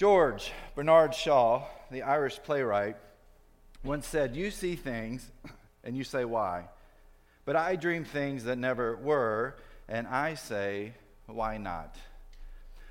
George Bernard Shaw, the Irish playwright, once said, You see things and you say, Why? But I dream things that never were, and I say, Why not?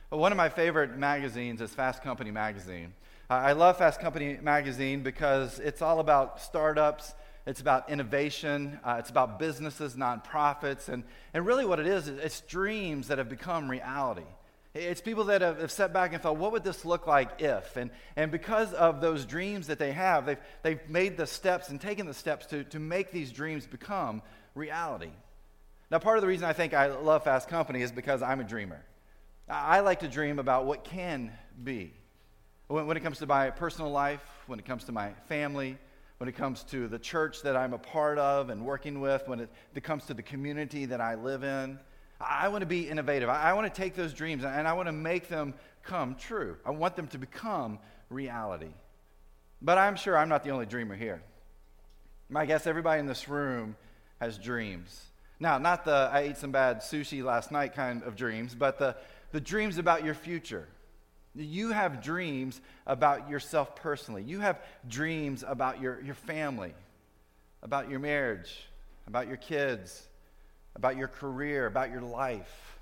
One of my favorite magazines is Fast Company Magazine. I love Fast Company Magazine because it's all about startups, it's about innovation, uh, it's about businesses, nonprofits, and, and really what it is, it's dreams that have become reality. It's people that have, have sat back and thought, what would this look like if? And, and because of those dreams that they have, they've, they've made the steps and taken the steps to, to make these dreams become reality. Now, part of the reason I think I love Fast Company is because I'm a dreamer. I like to dream about what can be. When, when it comes to my personal life, when it comes to my family, when it comes to the church that I'm a part of and working with, when it, it comes to the community that I live in, I want to be innovative. I, want to take those dreams and I want to make them come true. I want them to become reality. But I'm sure I'm not the only dreamer here. I guess everybody in this room has dreams. Now, not the I ate some bad sushi last night kind of dreams, but the, the dreams about your future. You have dreams about yourself personally. You have dreams about your, your family, about your marriage, about your kids, about your career, about your life.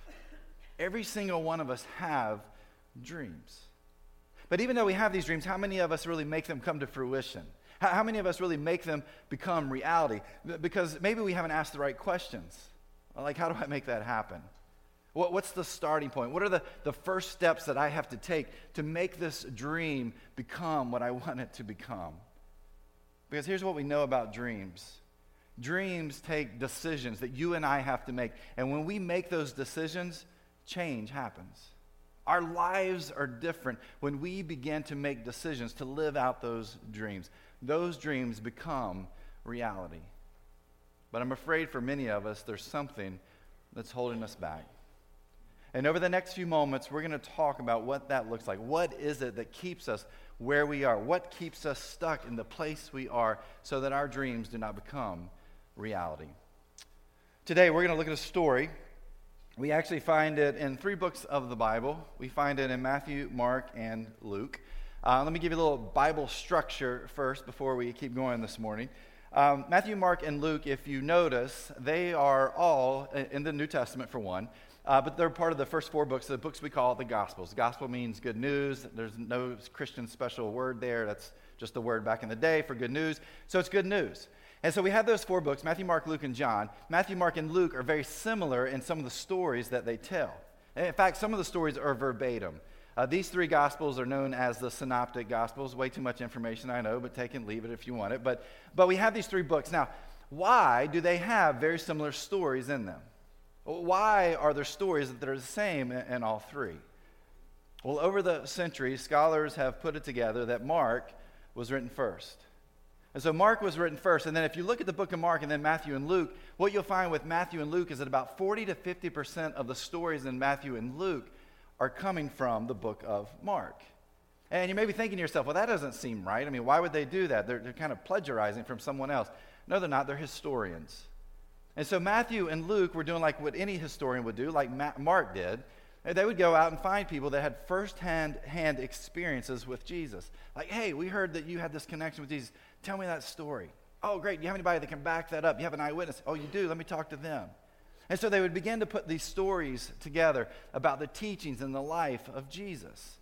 Every single one of us have dreams. But even though we have these dreams, how many of us really make them come to fruition? How, many of us really make them become reality? Because maybe we haven't asked the right questions. Like, how do I make that happen? What, what's the starting point? What are the, the first steps that I have to take to make this dream become what I want it to become? Because here's what we know about dreams Dreams take decisions that you and I have to make. And when we make those decisions, change happens. Our lives are different when we begin to make decisions to live out those dreams. Those dreams become reality. But I'm afraid for many of us, there's something that's holding us back. And over the next few moments, we're going to talk about what that looks like. What is it that keeps us where we are? What keeps us stuck in the place we are so that our dreams do not become reality. Today, we're going to look at a story. We actually find it in three books of the Bible. We find it in Matthew, Mark, and Luke. Uh, let me give you a little Bible structure first before we keep going this morning. Um, Matthew, Mark, and Luke, if you notice, they are all in the New Testament for one, uh, but they're part of the first four books, the books we call the Gospels. Gospel means good news. There's no Christian special word there. That's just the word back in the day for good news. So it's good news. And so we have those four books Matthew, Mark, Luke, and John. Matthew, Mark, and Luke are very similar in some of the stories that they tell. In fact, some of the stories are verbatim. Uh, these three gospels are known as the synoptic gospels. Way too much information, I know, but take and leave it if you want it. But, but we have these three books. Now, why do they have very similar stories in them? Why are there stories that are the same in, in all three? Well, over the centuries, scholars have put it together that Mark was written first. And so Mark was written first. And then if you look at the book of Mark and then Matthew and Luke, what you'll find with Matthew and Luke is that about 40 to 50% of the stories in Matthew and Luke are coming from the book of Mark. And you may be thinking to yourself, well, that doesn't seem right. I mean, why would they do that? They're, they're kind of plagiarizing from someone else. No, they're not. They're historians. And so Matthew and Luke were doing like what any historian would do, like Mark did. They would go out and find people that had firsthand hand experiences with Jesus. Like, hey, we heard that you had this connection with Jesus. Tell me that story. Oh, great. Do you have anybody that can back that up? You have an eyewitness. Oh, you do. Let me talk to them. And so they would begin to put these stories together about the teachings and the life of Jesus.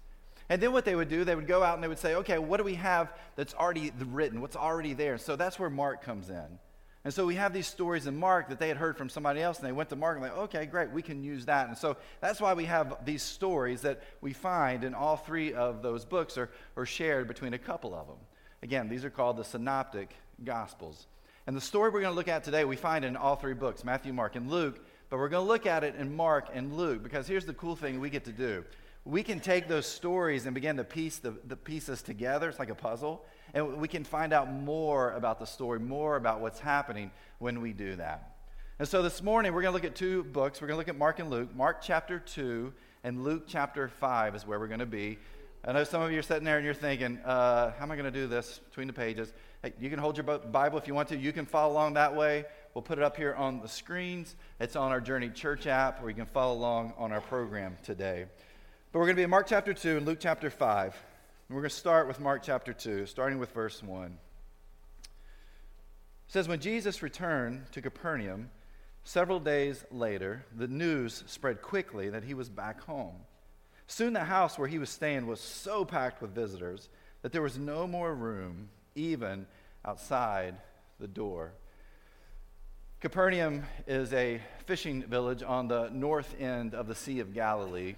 And then what they would do, they would go out and they would say, okay, what do we have that's already written? What's already there? So that's where Mark comes in. And so we have these stories in Mark that they had heard from somebody else, and they went to Mark and like, okay, great, we can use that. And so that's why we have these stories that we find in all three of those books are, are shared between a couple of them. Again, these are called the synoptic gospels. And the story we're going to look at today, we find in all three books Matthew, Mark, and Luke. But we're going to look at it in Mark and Luke because here's the cool thing we get to do. We can take those stories and begin to piece the, the pieces together. It's like a puzzle. And we can find out more about the story, more about what's happening when we do that. And so this morning, we're going to look at two books. We're going to look at Mark and Luke. Mark chapter 2 and Luke chapter 5 is where we're going to be. I know some of you are sitting there and you're thinking, uh, how am I going to do this between the pages? Hey, you can hold your Bible if you want to. You can follow along that way. We'll put it up here on the screens. It's on our Journey Church app, or you can follow along on our program today. But we're going to be in Mark chapter 2 and Luke chapter 5. And we're going to start with Mark chapter 2, starting with verse 1. It says, When Jesus returned to Capernaum, several days later, the news spread quickly that he was back home. Soon the house where he was staying was so packed with visitors that there was no more room, even outside the door. Capernaum is a fishing village on the north end of the Sea of Galilee.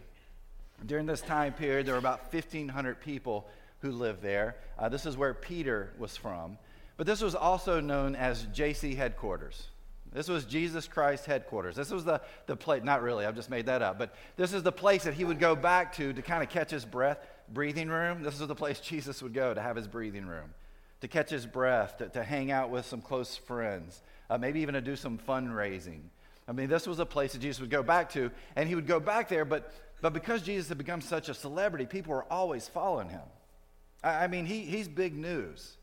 During this time period, there were about 1,500 people who lived there. Uh, this is where Peter was from. But this was also known as JC headquarters. This was Jesus Christ headquarters. This was the, the place, not really, I've just made that up, but this is the place that he would go back to to kind of catch his breath. Breathing room, this is the place Jesus would go to have his breathing room, to catch his breath, to, to hang out with some close friends, uh, maybe even to do some fundraising. I mean, this was a place that Jesus would go back to, and he would go back there, but but because Jesus had become such a celebrity, people were always following him. I, mean, he, he's big news.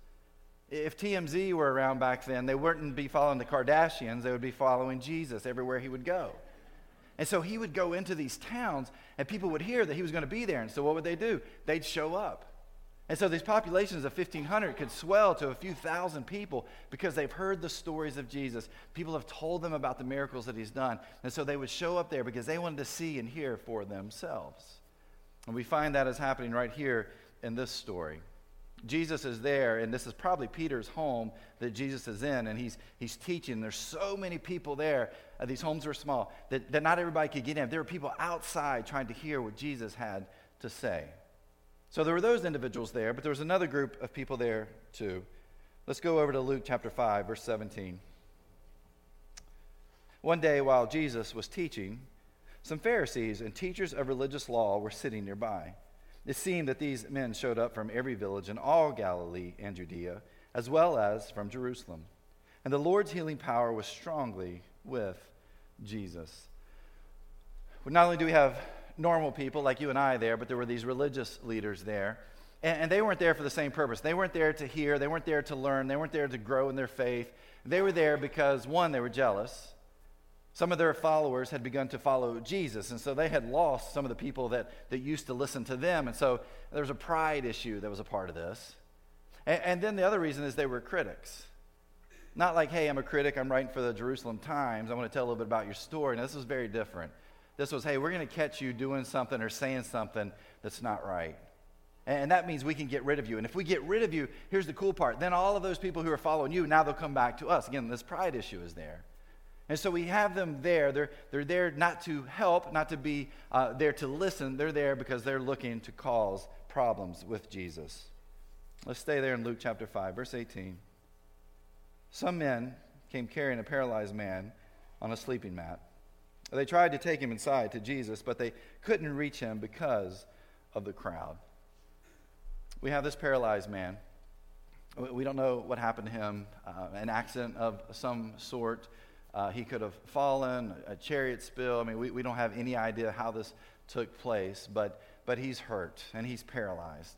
If TMZ were around back then, they wouldn't be following the Kardashians, they would be following Jesus everywhere he would go. And so he would go into these towns, and people would hear that he was going to be there. And so what would they do? They'd show up. And so these populations of 1,500 could swell to a few thousand people because they've heard the stories of Jesus. People have told them about the miracles that he's done. And so they would show up there because they wanted to see and hear for themselves. And we find that is happening right here in this story. Jesus is there, and this is probably Peter's home that Jesus is in, and he's, he's teaching. There's so many people there. Uh, these homes were small that, that not everybody could get in. There were people outside trying to hear what Jesus had to say. So there were those individuals there, but there was another group of people there too. Let's go over to Luke chapter 5, verse 17. One day while Jesus was teaching, some Pharisees and teachers of religious law were sitting nearby. It seemed that these men showed up from every village in all Galilee and Judea, as well as from Jerusalem. And the Lord's healing power was strongly with Jesus. Not only do we have normal people like you and I there, but there were these religious leaders there. And, and, they weren't there for the same purpose. They weren't there to hear, they weren't there to learn, they weren't there to grow in their faith. They were there because, one, they were jealous. Some of their followers had begun to follow Jesus, and so they had lost some of the people that, that used to listen to them. And so there was a pride issue that was a part of this. And, and then the other reason is they were critics. Not like, hey, I'm a critic, I'm writing for the Jerusalem Times, I want to tell a little bit about your story. Now, this was very different. This was, hey, we're going to catch you doing something or saying something that's not right. And that means we can get rid of you. And if we get rid of you, here's the cool part. Then all of those people who are following you, now they'll come back to us. Again, this pride issue is there. And so we have them there. They're, they're there not to help, not to be uh, there to listen. They're there because they're looking to cause problems with Jesus. Let's stay there in Luke chapter 5, verse 18. Some men came carrying a paralyzed man on a sleeping mat. They tried to take him inside to Jesus, but they couldn't reach him because of the crowd. We have this paralyzed man. We don't know what happened to him, uh, an accident of some sort. Uh, he could have fallen, a chariot spill. I mean, we, we don't have any idea how this took place, but, but he's hurt and he's paralyzed.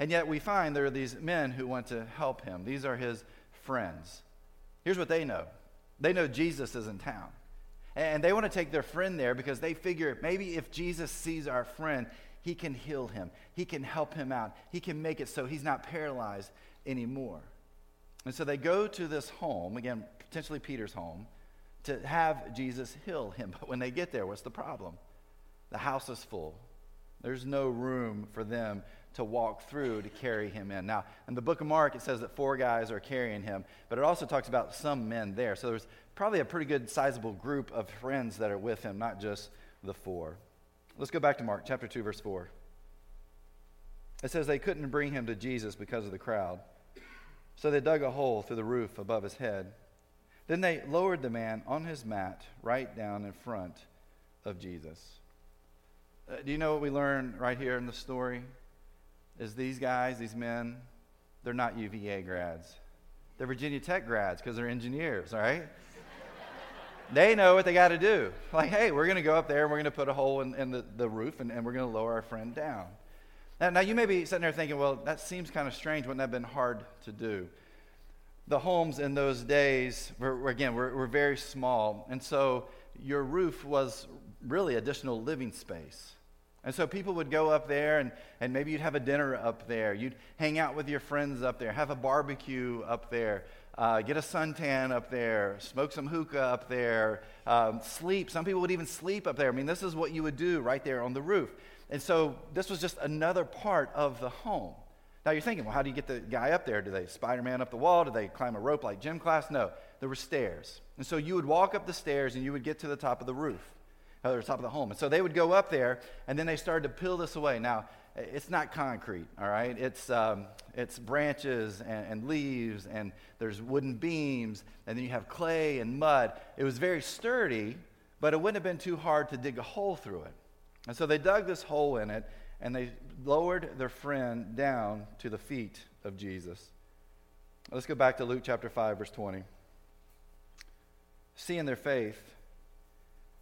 And yet we find there are these men who want to help him. These are his friends. Here's what they know they know Jesus is in town. And they want to take their friend there because they figure maybe if Jesus sees our friend, he can heal him. He can help him out. He can make it so he's not paralyzed anymore. And so they go to this home, again, potentially Peter's home, to have Jesus heal him. But when they get there, what's the problem? The house is full. There's no room for them to walk through to carry him in. Now, in the book of Mark, it says that four guys are carrying him, but it also talks about some men there. So there's probably a pretty good sizable group of friends that are with him, not just the four. Let's go back to Mark chapter 2, verse 4. It says they couldn't bring him to Jesus because of the crowd. So they dug a hole through the roof above his head. Then they lowered the man on his mat right down in front of Jesus. Uh, do you know what we learn right here in the story? Is these guys, these men, they're not UVA grads. They're Virginia Tech grads because they're engineers, all right? they know what they got to do. Like, hey, we're going to go up there and we're going to put a hole in, in the, the roof and, and we're going to lower our friend down. Now, now, you may be sitting there thinking, well, that seems kind of strange. Wouldn't that have been hard to do? The homes in those days, were, were again, were, were very small. And so your roof was really additional living space. And so people would go up there, and, and maybe you'd have a dinner up there. You'd hang out with your friends up there, have a barbecue up there, uh, get a suntan up there, smoke some hookah up there, um, sleep. Some people would even sleep up there. I mean, this is what you would do right there on the roof. And so this was just another part of the home. Now you're thinking, well, how do you get the guy up there? Do they Spider Man up the wall? Do they climb a rope like gym class? No, there were stairs. And so you would walk up the stairs and you would get to the top of the roof or the top of the home. And so they would go up there, and then they started to peel this away. Now, it's not concrete, all right? It's, um, it's branches and, and, leaves, and there's wooden beams, and then you have clay and mud. It was very sturdy, but it wouldn't have been too hard to dig a hole through it. And so they dug this hole in it, and they lowered their friend down to the feet of Jesus. Let's go back to Luke chapter 5, verse 20. Seeing their faith,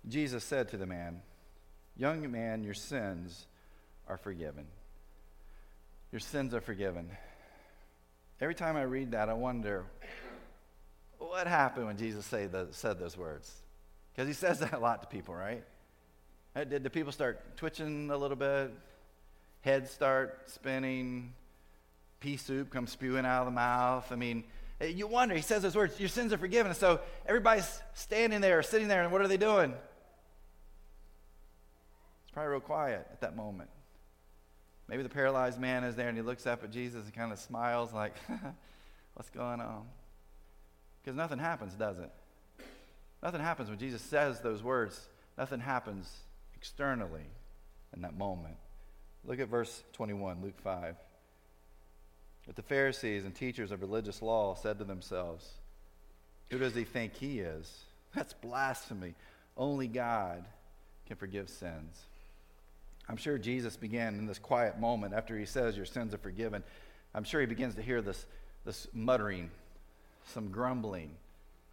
Jesus said to the man, Young man, your sins are forgiven. Your sins are forgiven. Every time I read that, I wonder what happened when Jesus say the, said those words? Because he says that a lot to people, right? Uh, did the people start twitching a little bit? Heads start spinning? Pea soup comes spewing out of the mouth? I mean, eh, you wonder. He says those words, Your sins are forgiven. So everybody's standing there, sitting there, and what are they doing? Probably real quiet at that moment. Maybe the paralyzed man is there and he looks up at Jesus and kind of smiles, like, What's going on? Because nothing happens, does it? Nothing happens when Jesus says those words. Nothing happens externally in that moment. Look at verse 21, Luke 5. But the Pharisees and teachers of religious law said to themselves, Who does he think he is? That's blasphemy. Only God can forgive sins. I'm sure Jesus began in this quiet moment after he says, Your sins are forgiven. I'm sure he begins to hear this, this muttering, some grumbling.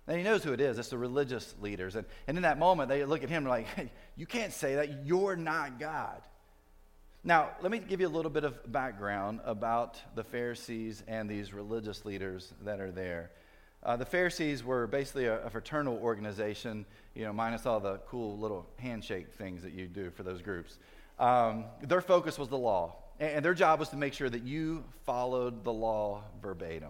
And he knows who it is. It's the religious leaders. And, and in that moment, they look at him like, hey, You can't say that. You're not God. Now, let me give you a little bit of background about the Pharisees and these religious leaders that are there. Uh, the Pharisees were basically a, a, fraternal organization, you know, minus all the cool little handshake things that you do for those groups um, their focus was the law. And their job was to make sure that you followed the law verbatim.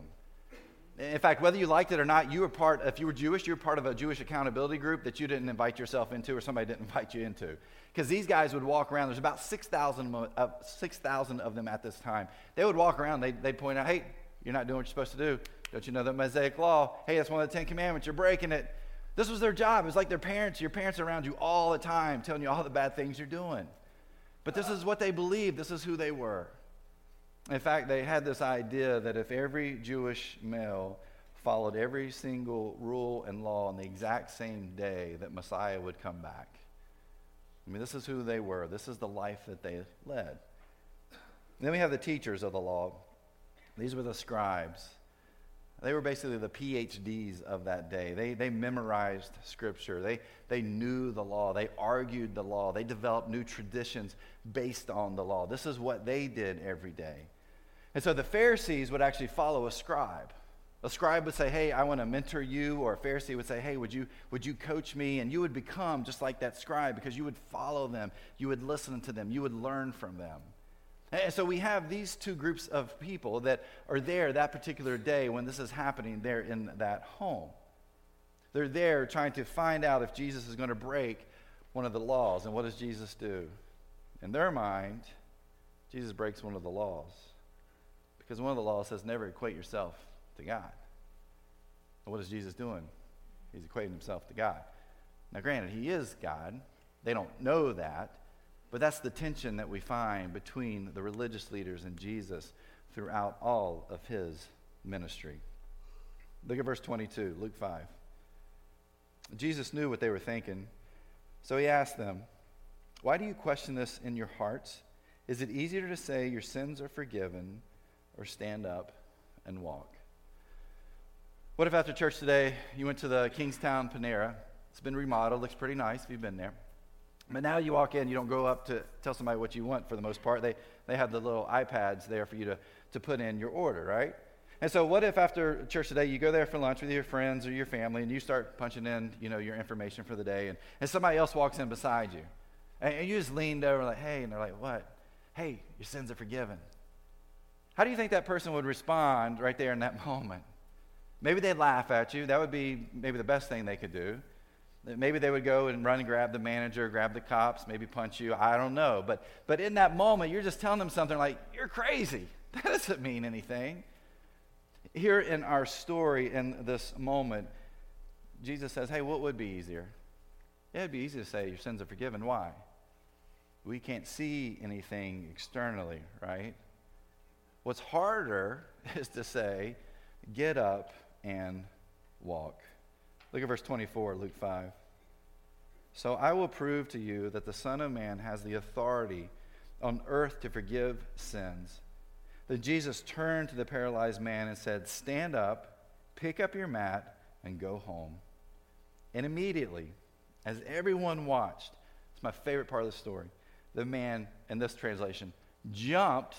In fact, whether you liked it or not, you were part, if you were Jewish, you were part of a Jewish accountability group that you didn't invite yourself into or somebody didn't invite you into. Because these guys would walk around, there's about 6,000 uh, 6, of them at this time. They would walk around, they'd, they'd point out, hey, you're not doing what you're supposed to do. Don't you know the Mosaic Law? Hey, that's one of the Ten Commandments, you're breaking it. This was their job. It was like their parents, your parents are around you all the time telling you all the bad things you're doing. But this is what they believed, this is who they were. In fact, they had this idea that if every Jewish male followed every single rule and law on the exact same day, that Messiah would come back. I mean, this is who they were. This is the life that they led. And then we have the teachers of the law. These were the scribes. They were basically the PhDs of that day. They, they memorized scripture. They, they knew the law. They argued the law. They developed new traditions based on the law. This is what they did every day. And so the Pharisees would actually follow a scribe. A scribe would say, Hey, I want to mentor you. Or a Pharisee would say, Hey, would you, would you coach me? And you would become just like that scribe because you would follow them. You would listen to them. You would learn from them. And so we have these two groups of people that are there that particular day when this is happening there in that home. They're there trying to find out if Jesus is going to break one of the laws. And what does Jesus do? In their mind, Jesus breaks one of the laws. Because one of the laws says never equate yourself to God. And what is Jesus doing? He's equating himself to God. Now, granted, he is God. They don't know that. But that's the tension that we find between the religious leaders and Jesus throughout all of his ministry. Look at verse 22, Luke 5. Jesus knew what they were thinking, so he asked them, Why do you question this in your hearts? Is it easier to say your sins are forgiven or stand up and walk? What if after church today you went to the Kingstowne Panera? It's been remodeled, looks pretty nice if you've been there. But now you walk in, you don't go up to tell somebody what you want for the most part. They, they have the little iPads there for you to, to put in your order, right? And so what if after church today you go there for lunch with your friends or your family and you start punching in, you know, your information for the day and, and somebody else walks in beside you. And, and you just leaned over, like, hey, and they're like, what? Hey, your sins are forgiven. How do you think that person would respond right there in that moment? Maybe they'd laugh at you. That would be maybe the best thing they could do. Maybe they would go and run and grab the manager, grab the cops, maybe punch you. I don't know. But, but in that moment, you're just telling them something like, you're crazy. That doesn't mean anything. Here in our story, in this moment, Jesus says, hey, what would be easier? Yeah, it'd be easy to say your sins are forgiven. Why? We can't see anything externally, right? What's harder is to say, get up and walk. Look at verse 24, Luke 5. So I will prove to you that the Son of Man has the authority on earth to forgive sins. Then Jesus turned to the paralyzed man and said, Stand up, pick up your mat, and go home. And immediately, as everyone watched, it's my favorite part of the story, the man, in this translation, jumped.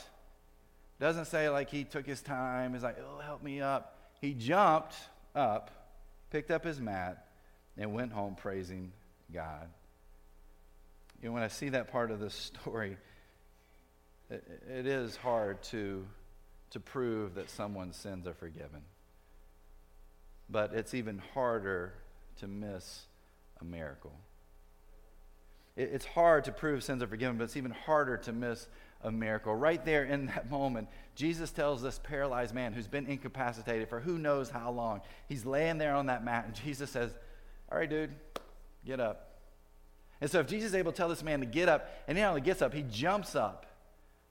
Doesn't say like he took his time, he's like, oh, help me up. He jumped up, picked up his mat, and went home praising God. You know, when I see that part of this story, it, it is hard to, to prove that someone's sins are forgiven. But it's even harder to miss a miracle. It, it's hard to prove sins are forgiven, but it's even harder to miss a miracle. Right there in that moment, Jesus tells this paralyzed man who's been incapacitated for who knows how long, he's laying there on that mat, and Jesus says, All right, dude, get up. And so, if Jesus is able to tell this man to get up, and he not only gets up, he jumps up,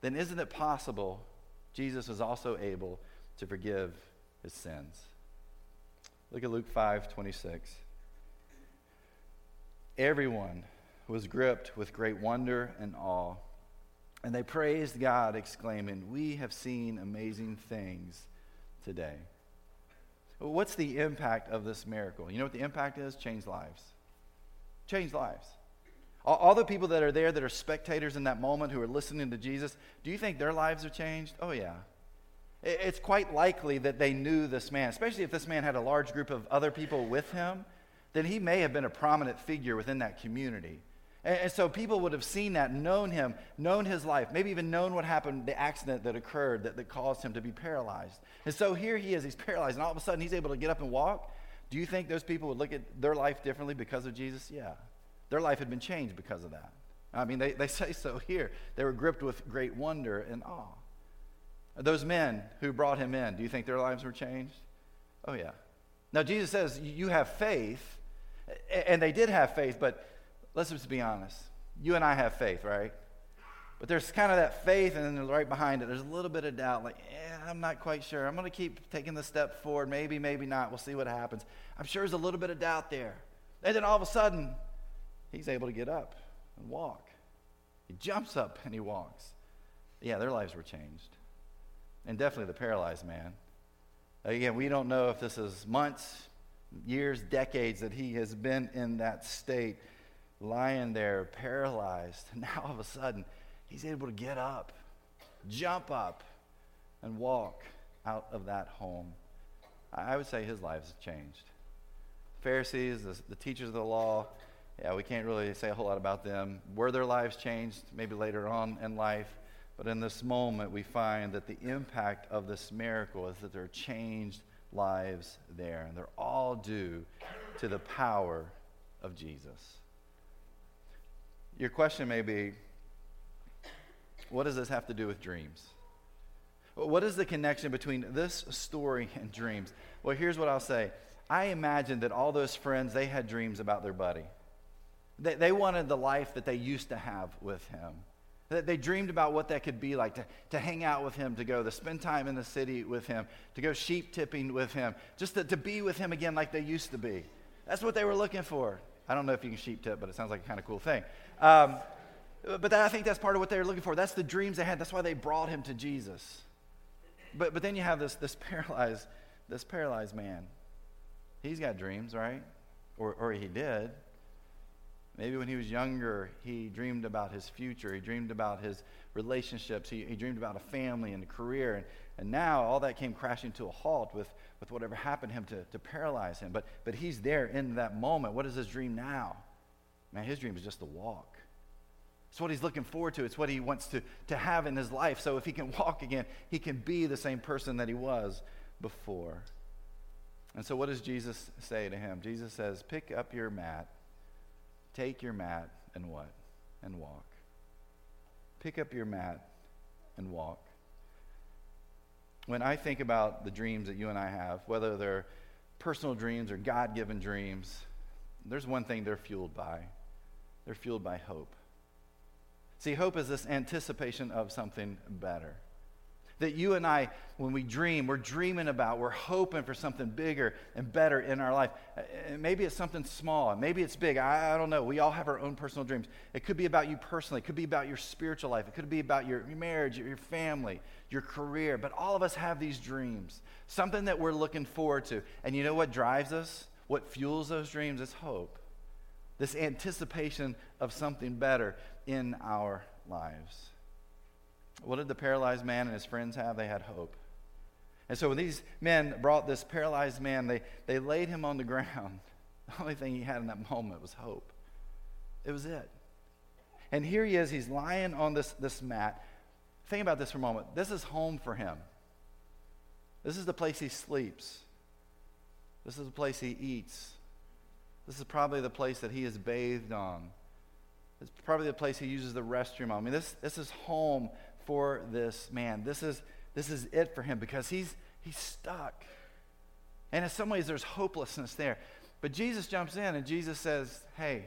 then isn't it possible Jesus was also able to forgive his sins? Look at Luke 5 26. Everyone was gripped with great wonder and awe. And they praised God, exclaiming, We have seen amazing things today. What's the impact of this miracle? You know what the impact is? Change lives. Change lives. All, all, the people that are there that are spectators in that moment who are listening to Jesus, do you think their lives are changed? Oh, yeah. It's quite likely that they knew this man, especially if this man had a large group of other people with him, then he may have been a prominent figure within that community. And, and so people would have seen that, known him, known his life, maybe even known what happened, the accident that occurred that, that caused him to be paralyzed. And so here he is, he's paralyzed, and all of a sudden he's able to get up and walk. Do you think those people would look at their life differently because of Jesus? Yeah. Their life had been changed because of that. I mean, they, they say so here. They were gripped with great wonder and awe. Those men who brought him in, do you think their lives were changed? Oh, yeah. Now, Jesus says, You have faith, and they did have faith, but let's just be honest. You and I have faith, right? But there's kind of that faith, and then right behind it, there's a little bit of doubt. Like, I'm not quite sure. I'm going to keep taking the step forward. Maybe, maybe not. We'll see what happens. I'm sure there's a little bit of doubt there. And then all of a sudden, he's able to get up and walk. He jumps up and he walks. Yeah, their lives were changed. And definitely the paralyzed man. Again, we don't know if this is months, years, decades that he has been in that state, lying there, paralyzed. Now, all of a sudden, he's able to get up, jump up, and walk out of that home. I would say his life has changed. Pharisees, the, the teachers of the law, yeah, we can't really say a whole lot about them. Were their lives changed? Maybe later on in life. But in this moment, we find that the impact of this miracle is that there are changed lives there. And they're all due to the power of Jesus. Your question may be what does this have to do with dreams? What is the connection between this story and dreams? Well, here's what I'll say. I imagine that all those friends, they had dreams about their buddy. They, they wanted the life that they used to have with him. They dreamed about what that could be like to, to hang out with him, to go, to spend time in the city with him, to go sheep tipping with him, just to, to be with him again like they used to be. That's what they were looking for. I don't know if you can sheep tip, but it sounds like a kind of cool thing. Um, but that, I think that's part of what they were looking for. That's the dreams they had. That's why they brought him to Jesus. But, but then you have this, this, paralyzed, this paralyzed man. He's got dreams, right? Or, or he did. Maybe when he was younger, he dreamed about his future. He dreamed about his relationships. He, he dreamed about a family and a career. And, and now all that came crashing to a halt with, with whatever happened to him to, to paralyze him. But, but he's there in that moment. What is his dream now? Man, his dream is just to walk. It's what he's looking forward to. It's what he wants to, to have in his life. So if he can walk again, he can be the same person that he was before. And so what does Jesus say to him? Jesus says, Pick up your mat, take your mat, and what? And walk. Pick up your mat and walk. When I think about the dreams that you and I have, whether they're personal dreams or God given dreams, there's one thing they're fueled by. They're fueled by hope. See, hope is this anticipation of something better. That you and I, when we dream, we're dreaming about, we're hoping for something bigger and better in our life. Maybe it's something small, maybe it's big. I, I, don't know. We all have our own personal dreams. It could be about you personally, it could be about your spiritual life, it could be about your marriage, your family, your career. But all of us have these dreams, something that we're looking forward to. And you know what drives us? What fuels those dreams is hope this anticipation of something better in our lives. What did the paralyzed man and his friends have? They had hope. And so when these men brought this paralyzed man, they, they laid him on the ground. The only thing he had in that moment was hope. It was it. And here he is, he's lying on this, this mat. Think about this for a moment. This is home for him. This is the place he sleeps. This is the place he eats. This is probably the place that he is bathed on. It's probably the place he uses the restroom on. I mean, this, this is home for this man. This is, this is it for him because he's, he's stuck. And in some ways, there's hopelessness there. But Jesus jumps in and Jesus says, Hey,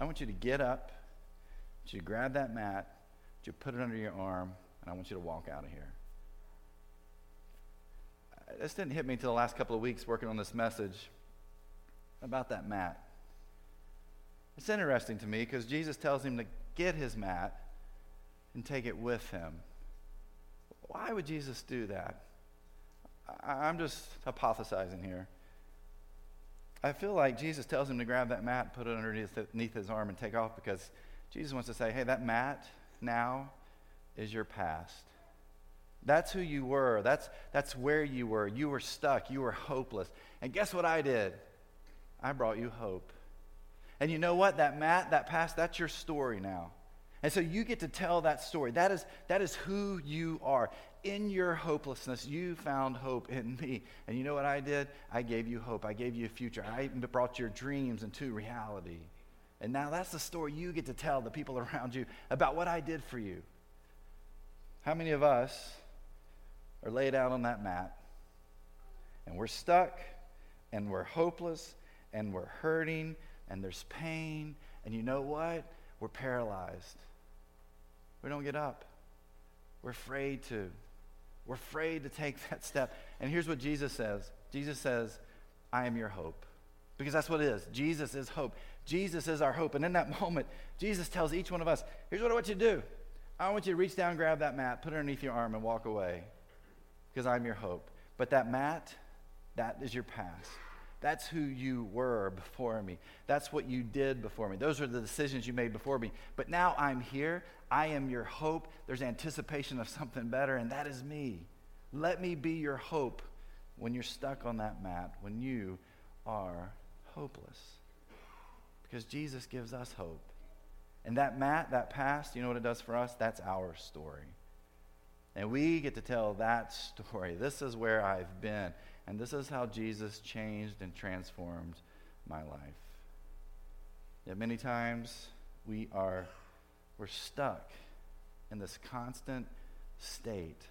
I want you to get up, I want you to grab that mat, I you put it under your arm, and I want you to walk out of here. Uh, this didn't hit me until the last couple of weeks working on this message about that mat. It's interesting to me because Jesus tells him to get his mat and take it with him. Why would Jesus do that? I, am just hypothesizing here. I feel like Jesus tells him to grab that mat, put it underneath his arm, and take off because Jesus wants to say, hey, that mat now is your past. That's who you were. That's, that's where you were. You were stuck. You were hopeless. And guess what I did? I brought you hope. And you know what? That mat, that past, that's your story now. And so you get to tell that story. That is, that is who you are. In your hopelessness, you found hope in me. And you know what I did? I gave you hope. I gave you a future. I brought your dreams into reality. And now that's the story you get to tell the people around you about what I did for you. How many of us are laid out on that mat and we're stuck and we're hopeless and we're hurting and there's pain. And you know what? We're paralyzed. We don't get up. We're afraid to. We're afraid to take that step. And here's what Jesus says Jesus says, I am your hope. Because that's what it is. Jesus is hope. Jesus is our hope. And in that moment, Jesus tells each one of us, here's what I want you to do. I want you to reach down, grab that mat, put it underneath your arm, and walk away. Because I'm your hope. But that mat, that is your past. That's who you were before me. That's what you did before me. Those are the decisions you made before me. But now I'm here. I am your hope. There's anticipation of something better, and that is me. Let me be your hope when you're stuck on that mat, when you are hopeless. Because Jesus gives us hope. And that mat, that past, you know what it does for us? That's our story. And we get to tell that story. This is where I've been. And this is how Jesus changed and transformed my life. Yet many times we are we're stuck in this constant state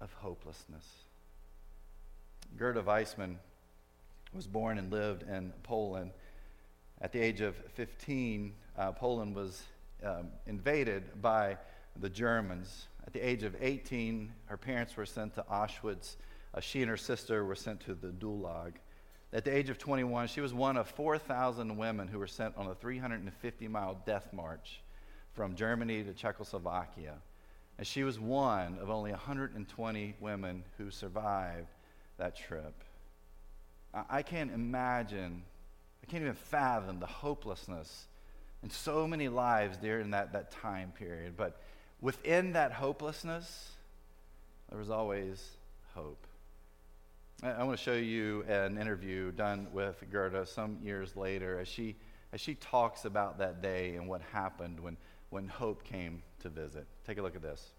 of hopelessness. Gerda Weissmann was born and lived in Poland. At the age of 15, uh, Poland was um, invaded by the Germans. At the age of 18, her parents were sent to Auschwitz uh, she and her sister were sent to the Gulag. At the age of 21, she was one of 4,000 women who were sent on a 350 mile death march from Germany to Czechoslovakia. And she was one of only 120 women who survived that trip. I, I can't imagine, I can't even fathom the hopelessness in so many lives during that, that time period. But within that hopelessness, there was always hope. I want to show you an interview done with Gerda some years later as she as she talks about that day and what happened when, when hope came to visit. Take a look at this.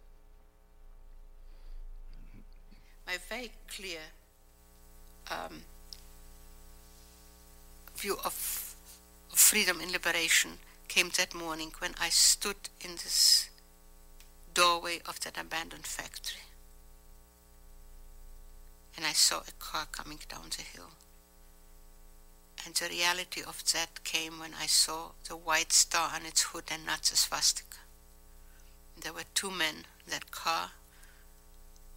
My very clear um, view of, of freedom and liberation came that morning when I stood in this doorway of that abandoned factory. And I saw a car coming down the hill. And the reality of that came when I saw the white star on its hood and not the swastika. There were two men in that car.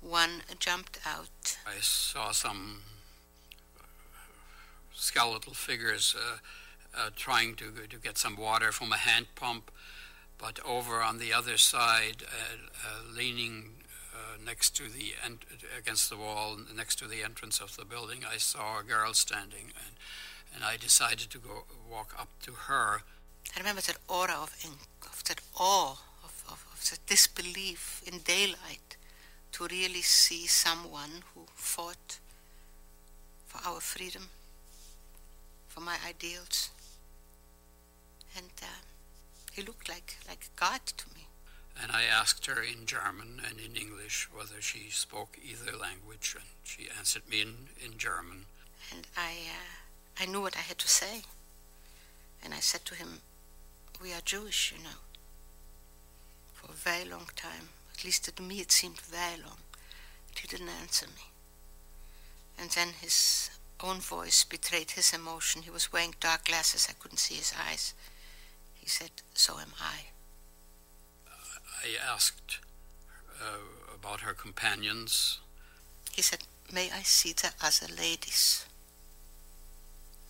One jumped out. I saw some skeletal figures uh, uh, trying to, to get some water from a hand pump, but over on the other side, uh, uh leaning uh, next to the en- against the wall next to the entrance of the building, I saw a girl standing, and and I decided to go walk up to her. I remember that aura of, of that awe of, of, of the disbelief in daylight to really see someone who fought for our freedom, for my ideals, and uh, he looked like like God to me. And I asked her in German and in English whether she spoke either language, and she answered me in, in German. And I. Uh, I knew what I had to say. And I said to him, We are Jewish, you know. For a very long time. At least to me it seemed very long. But he didn't answer me. And then his own voice betrayed his emotion. He was wearing dark glasses. I couldn't see his eyes. He said, So am I. I asked uh, about her companions. He said, May I see the other ladies?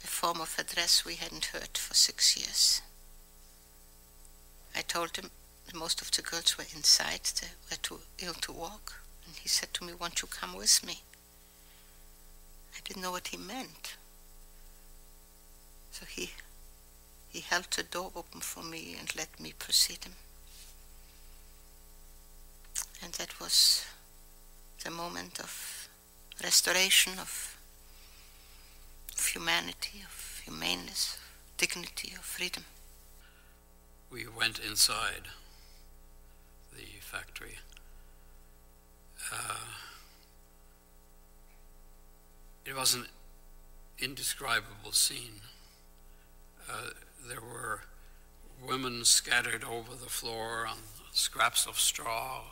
a form of address we hadn't heard for six years. I told him most of the girls were inside, they were too ill to walk, and he said to me, Won't you come with me? I didn't know what he meant. So he he held the door open for me and let me precede him. And that was the moment of restoration, of of humanity, of humaneness, of dignity, of freedom. We went inside the factory. Uh, it was an indescribable scene. Uh, there were women scattered over the floor on scraps of straw,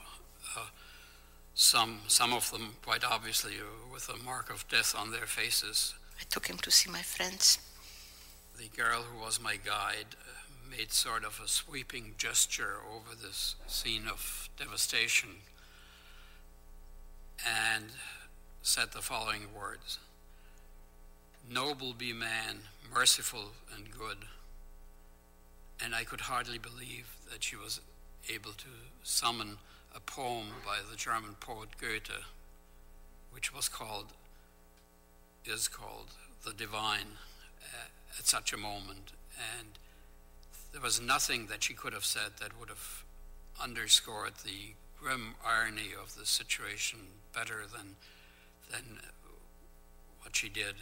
uh, some, some of them quite obviously with a mark of death on their faces. I took him to see my friends. The girl who was my guide uh, made sort of a sweeping gesture over this scene of devastation and said the following words Noble be man, merciful and good. And I could hardly believe that she was able to summon a poem by the German poet Goethe, which was called is called the divine uh, at such a moment. And there was nothing that she could have said that would have underscored the grim irony of the situation better than, than what she did.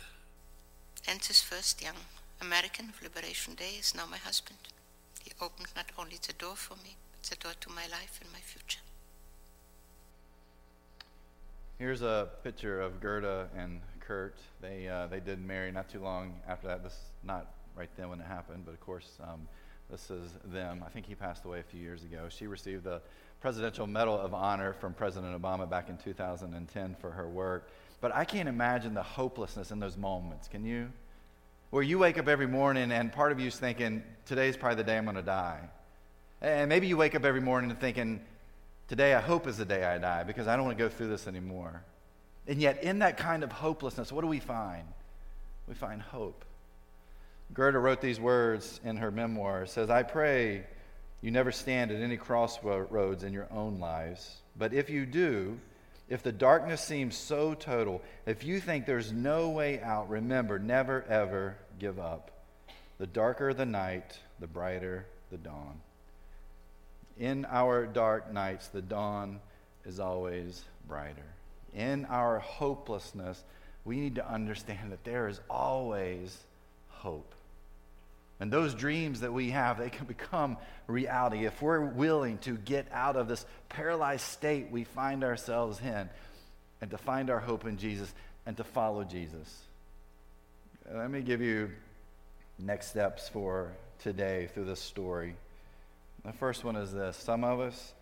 This first young American of Liberation Day is now my husband. He opened not only the door for me, but the door to my life and my future. Here's a picture of Gerda and Kurt. They, uh, they did marry not too long after that. This is not right then when it happened, but of course, um, this is them. I think he passed away a few years ago. She received the Presidential Medal of Honor from President Obama back in 2010 for her work. But I can't imagine the hopelessness in those moments. Can you? Where you wake up every morning and part of you is thinking, today's probably the day I'm going to die. And maybe you wake up every morning thinking, today I hope is the day I die because I don't want to go through this anymore. And yet, in that kind of hopelessness, what do we find? We find hope. Gerda wrote these words in her memoir. It says, I pray you never stand at any crossroads in your own lives. But if you do, if the darkness seems so total, if you think there's no way out, remember, never ever give up. The darker the night, the brighter the dawn. In our dark nights, the dawn is always brighter in our hopelessness, we need to understand that there is always hope. And those dreams that we have, they can become reality if we're willing to get out of this paralyzed state we find ourselves in and to find our hope in Jesus and to follow Jesus. Let me give you next steps for today through this story. The first one is this some of us,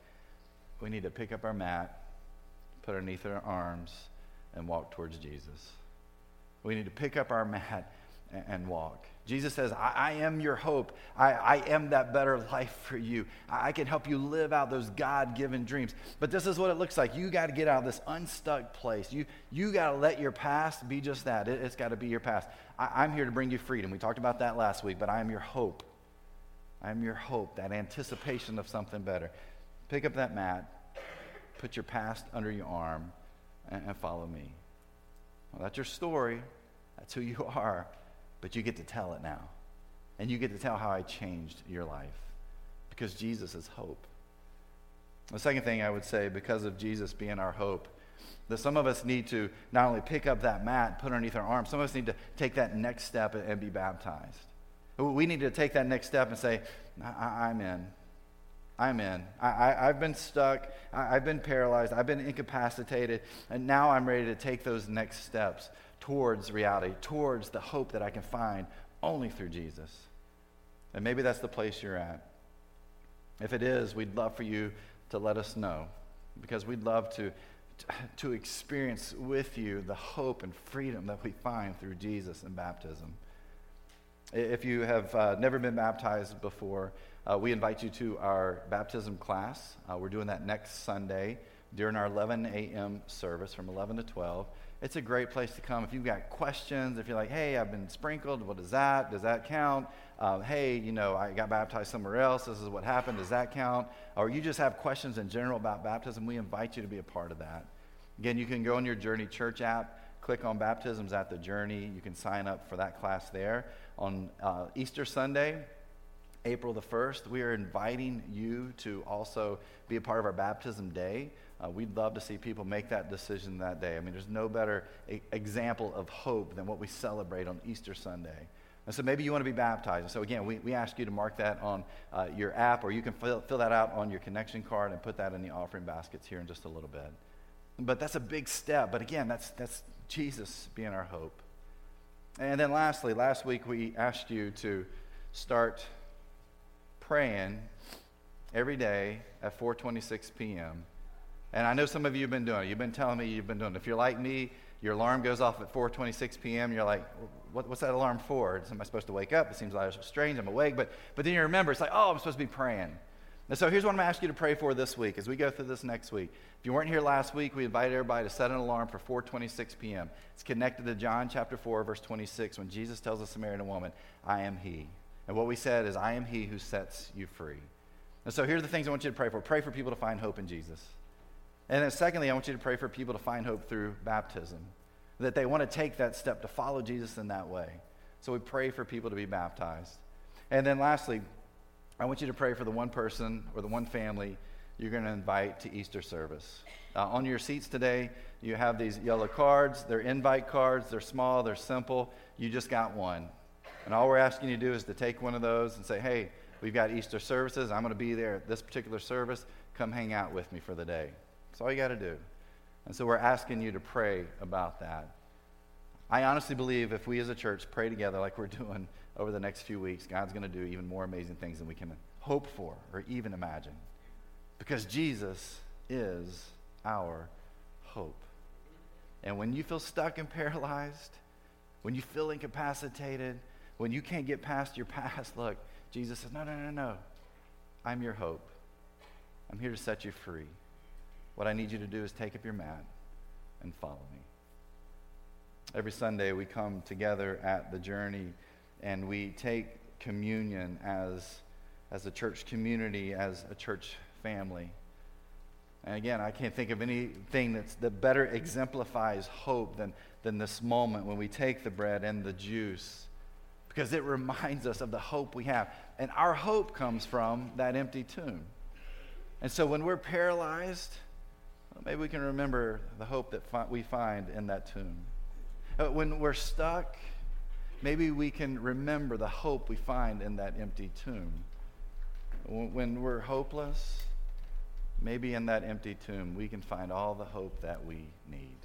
we need to pick up our mat, put it underneath our arms, and walk towards Jesus. We need to pick up our mat and walk. Jesus says, I, I am your hope. I, I, am that better life for you. I, I can help you live out those God given dreams. But this is what it looks like. You got to get out of this unstuck place. You, you got to let your past be just that. It, has got to be your past. I, I'm here to bring you freedom. We talked about that last week, but I am your hope. I am your hope, that anticipation of something better. Pick up that mat, put your past under your arm, and, and follow me. Well, that's your story. That's who you are but you get to tell it now. And you get to tell how I changed your life because Jesus is hope. The second thing I would say, because of Jesus being our hope, that some of us need to not only pick up that mat, put it underneath our arm, some of us need to take that next step and be baptized. We need to take that next step and say, I- am in. I'm in. I- have been stuck. I- I've been paralyzed. I've been incapacitated. And now I'm ready to take those next steps towards reality, towards the hope that I can find only through Jesus. And maybe that's the place you're at. If it is, we'd love for you to let us know because we'd love to, to experience with you the hope and freedom that we find through Jesus and baptism. If you have uh, never been baptized before, uh, we invite you to our baptism class. Uh, we're doing that next Sunday during our 11 a.m. service from 11 to 12 it's a great place to come. If you've got questions, if you're like, hey, I've been sprinkled, what is that? Does that count? Uh, hey, you know, I got baptized somewhere else. This is what happened. Does that count? Or you just have questions in general about baptism, we invite you to be a part of that. Again, you can go on your Journey Church app, click on Baptisms at the Journey. You can sign up for that class there. On uh, Easter Sunday, April the 1st, we are inviting you to also be a part of our baptism day. Uh, we'd love to see people make that decision that day. I mean, there's no better a- example of hope than what we celebrate on Easter Sunday. And so maybe you want to be baptized. And so, again, we, we ask you to mark that on uh, your app, or you can fill, fill that out on your connection card and put that in the offering baskets here in just a little bit. But that's a big step. But again, that's, that's Jesus being our hope. And then, lastly, last week we asked you to start praying every day at 4:26 p.m. And I know some of you have been doing it. You've been telling me you've been doing it. If you're like me, your alarm goes off at 4:26 p.m. You're like, what, "What's that alarm for? Am I supposed to wake up?" It seems like strange. I'm awake, but but then you remember it's like, "Oh, I'm supposed to be praying." And so here's what I'm going to ask you to pray for this week as we go through this next week. If you weren't here last week, we invited everybody to set an alarm for 4:26 p.m. It's connected to John chapter 4 verse 26 when Jesus tells the Samaritan woman, "I am he." And what we said is, "I am he who sets you free." And so here's the things I want you to pray for. Pray for people to find hope in Jesus. And then, secondly, I want you to pray for people to find hope through baptism, that they want to take that step to follow Jesus in that way. So we pray for people to be baptized. And then, lastly, I want you to pray for the one person or the one family you're going to invite to Easter service. Uh, on your seats today, you have these yellow cards. They're invite cards. They're small, they're simple. You just got one. And all we're asking you to do is to take one of those and say, hey, we've got Easter services. I'm going to be there at this particular service. Come hang out with me for the day. That's all you got to do. And so we're asking you to pray about that. I honestly believe if we as a church pray together like we're doing over the next few weeks, God's going to do even more amazing things than we can hope for or even imagine. Because Jesus is our hope. And when you feel stuck and paralyzed, when you feel incapacitated, when you can't get past your past, look, Jesus says, No, no, no, no. I'm your hope. I'm here to set you free. What I need you to do is take up your mat and follow me. Every Sunday, we come together at the journey and we take communion as, as a church community, as a church family. And again, I can't think of anything that's, that better exemplifies hope than, than this moment when we take the bread and the juice because it reminds us of the hope we have. And our hope comes from that empty tomb. And so when we're paralyzed, well, maybe we can remember the hope that fi- we find in that tomb. When we're stuck, maybe we can remember the hope we find in that empty tomb. When we're hopeless, maybe in that empty tomb we can find all the hope that we need.